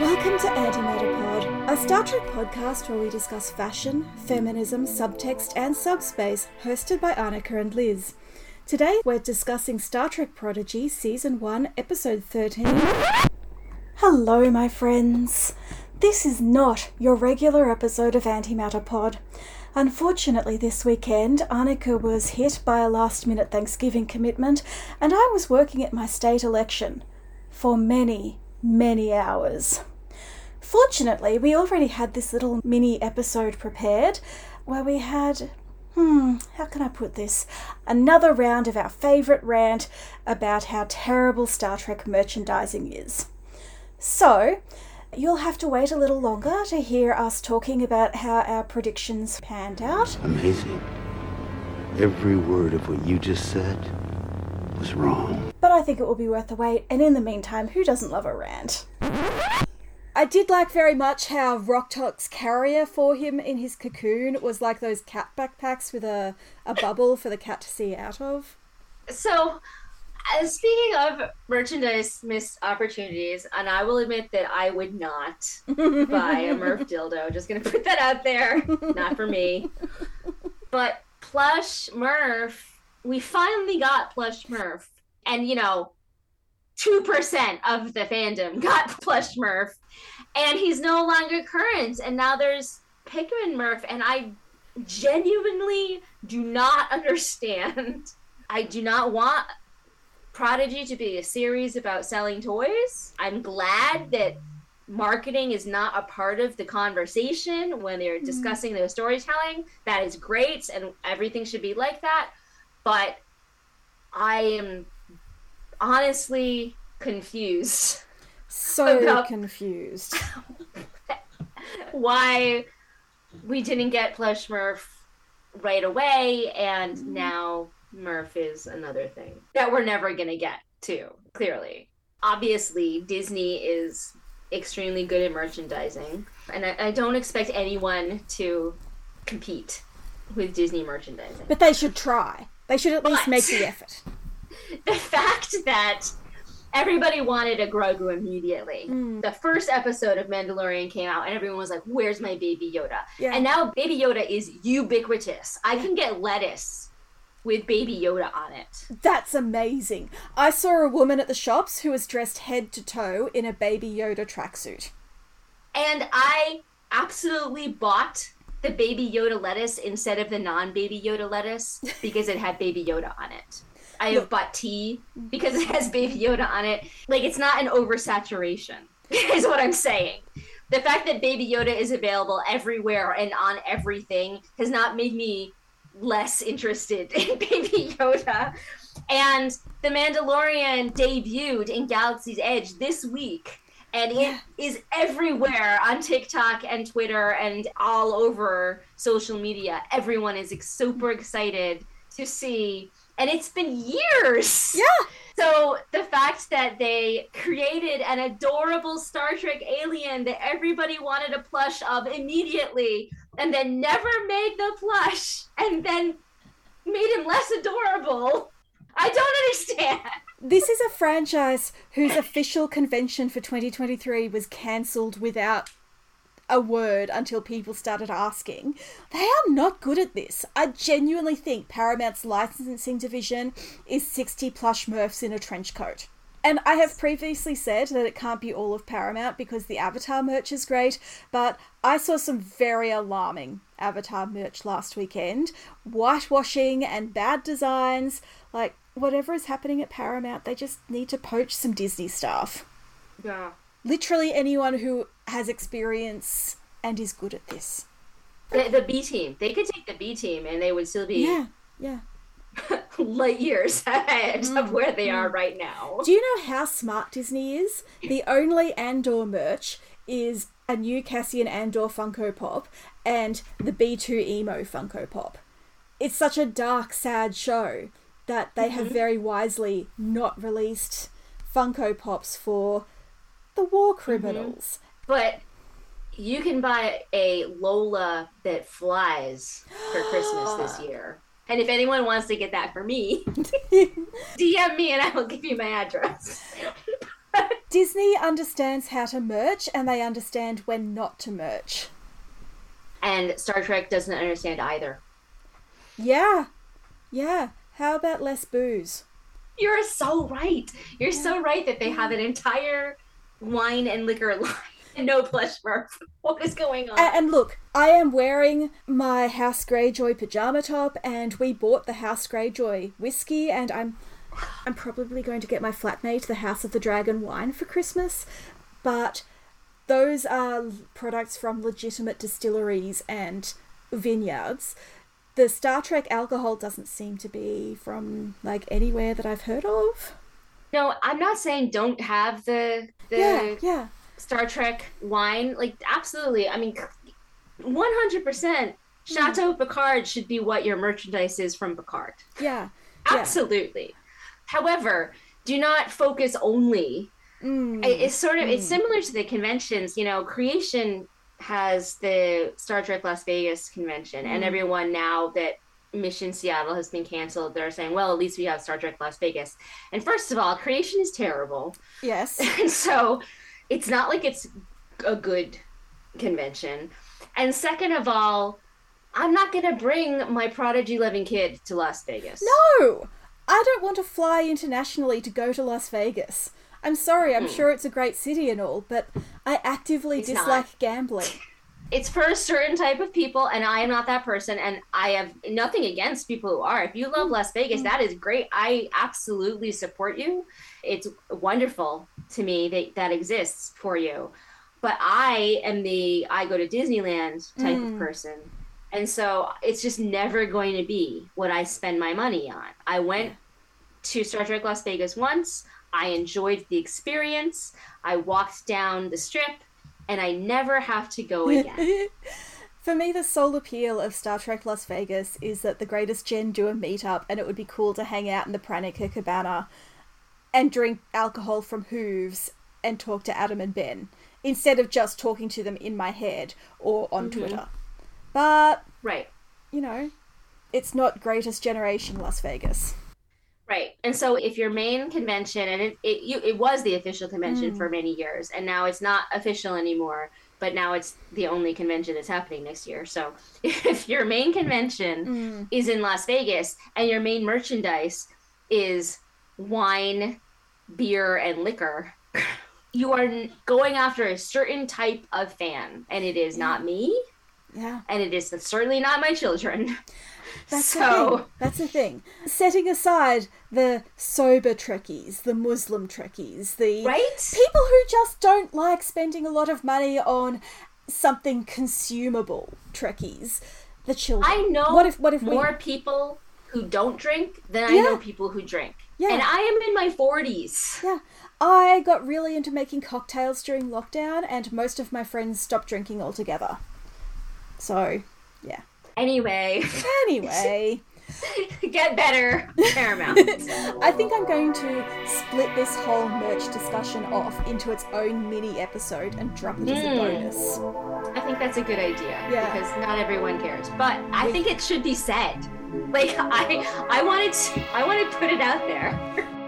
Welcome to Antimatter Pod, a Star Trek podcast where we discuss fashion, feminism, subtext, and subspace, hosted by Annika and Liz. Today we're discussing Star Trek Prodigy Season 1, Episode 13. Hello, my friends. This is not your regular episode of Antimatter Pod. Unfortunately, this weekend, Annika was hit by a last minute Thanksgiving commitment, and I was working at my state election for many, many hours. Fortunately, we already had this little mini episode prepared where we had, hmm, how can I put this? Another round of our favourite rant about how terrible Star Trek merchandising is. So, you'll have to wait a little longer to hear us talking about how our predictions panned out. Amazing. Every word of what you just said was wrong. But I think it will be worth the wait, and in the meantime, who doesn't love a rant? I did like very much how Rok-Tahk's carrier for him in his cocoon was like those cat backpacks with a, a bubble for the cat to see out of. So, uh, speaking of merchandise missed opportunities, and I will admit that I would not buy a Murf dildo. Just gonna put that out there. Not for me. But plush Murf, we finally got plush Murf, and you know, two percent of the fandom got plush Murf, and he's no longer current. And now there's Pickman Murf, and I genuinely do not understand. I do not want Prodigy to be a series about selling toys. I'm glad that marketing is not a part of the conversation when they're hmm. discussing their storytelling. That is great, and everything should be like that. But I am honestly confused So About- confused. why we didn't get plush Murf right away, and mm-hmm. now Murf is another thing that we're never gonna get to. Clearly, obviously, Disney is extremely good at merchandising, and I, I don't expect anyone to compete with Disney merchandising. But they should try. They should at least make the effort. the fact that everybody wanted a Grogu immediately. Hmm. The first episode of Mandalorian came out, and everyone was like, "Where's my baby Yoda?" Yeah. And now Baby Yoda is ubiquitous. I can get lettuce with Baby Yoda on it. That's amazing. I saw a woman at the shops who was dressed head to toe in a Baby Yoda tracksuit. And I absolutely bought the Baby Yoda lettuce instead of the non Baby Yoda lettuce because it had Baby Yoda on it. I have bought tea because it has Baby Yoda on it. Like, it's not an oversaturation, is what I'm saying. The fact that Baby Yoda is available everywhere and on everything has not made me less interested in Baby Yoda. And The Mandalorian debuted in Galaxy's Edge this week. And it is everywhere on TikTok and Twitter and all over social media. Everyone is ex- super excited to see. And it's been years. Yeah. So the fact that they created an adorable Star Trek alien that everybody wanted a plush of immediately and then never made the plush and then made him less adorable. I don't understand. This is a franchise whose official convention for 2023 was cancelled without a word until people started asking. They are not good at this. I genuinely think Paramount's licensing division is 60 plush Murfs in a trench coat. And I have previously said that it can't be all of Paramount because the Avatar merch is great, but I saw some very alarming Avatar merch last weekend. Whitewashing and bad designs. Like, whatever is happening at Paramount, they just need to poach some Disney stuff. Yeah. Literally anyone who has experience and is good at this. The, the B team. They could take the B team and they would still be Yeah, yeah. light years ahead of mm-hmm. where they are right now. Do you know how smart Disney is? The only Andor merch is a new Cassian Andor Funko Pop and the B2EMO Funko Pop. It's such a dark, sad show that they have mm-hmm. very wisely not released Funko Pops for the war mm-hmm. criminals. But you can buy a Lola that flies for Christmas this year. And if anyone wants to get that for me, DM me and I will give you my address. Disney understands how to merch and they understand when not to merch. And Star Trek doesn't understand either. Yeah. Yeah. How about less booze? You're so right. You're so right that they have an entire wine and liquor line. No plush Smurf. What is going on? A- And look, I am wearing my House Greyjoy pajama top, and we bought the House Greyjoy whiskey, and I'm, I'm probably going to get my flatmate the House of the Dragon wine for Christmas, but those are products from legitimate distilleries and vineyards. The Star Trek alcohol doesn't seem to be from like anywhere that I've heard of. no, I'm not saying don't have the the Yeah, yeah. Star Trek wine. Like absolutely. I mean, 100%. Chateau Picard should be what your merchandise is from Picard. Yeah. Yeah. Absolutely. However, do not focus only. Mm. It- It's sort of it's similar to the conventions. You know, Creation has the Star Trek Las Vegas convention, and Mm. everyone now that Mission Seattle has been canceled, they're saying, "Well, at least we have Star Trek Las Vegas." And first of all, Creation is terrible, Yes. and so it's not like it's a good convention. And second of all, I'm not gonna bring my prodigy loving kid to Las Vegas. No! I don't want to fly internationally to go to Las Vegas. I'm sorry, I'm sure it's a great city and all, but I actively It's dislike not. gambling. it's for a certain type of people and i am not that person and i have nothing against people who are if you love mm. las vegas mm. that is great i absolutely support you it's wonderful to me that that exists for you. But i am the i go to disneyland type Mm. of person. And so it's just never going to be what i spend my money on. I went to star trek las vegas once. I enjoyed the experience. I walked down the strip and I never have to go again. For me, the sole appeal of Star Trek Las Vegas is that the greatest gen do a meetup, and it would be cool to hang out in the Pranica Cabana and drink alcohol from hooves and talk to Adam and Ben instead of just talking to them in my head or on Twitter. But, right, you know, it's not greatest generation Las Vegas. right. And so, if your main convention, and it it, you, it was the official convention Mm. for many years, and now it's not official anymore. But now it's the only convention that's happening next year. So, if your main convention Mm. is in Las Vegas and your main merchandise is wine, beer, and liquor, you are going after a certain type of fan, and it is not me, Yeah. and it is certainly not my children. That's the so. thing. That's the thing. Setting aside the sober Trekkies, the Muslim Trekkies, the Right? people who just don't like spending a lot of money on something consumable Trekkies, the children. I know What if? What if we? more people who don't drink than I know people who drink. Yeah. And I am in my 40s. Yeah, I got really into making cocktails during lockdown, and most of my friends stopped drinking altogether. So, yeah. Anyway, Anyway. get better, Paramount. I think I'm going to split this whole merch discussion off into its own mini episode and drop it as a Mm. bonus. I think that's a good idea Yeah. because not everyone cares. But I think it should be said. Like I I wanted to I want to put it out there.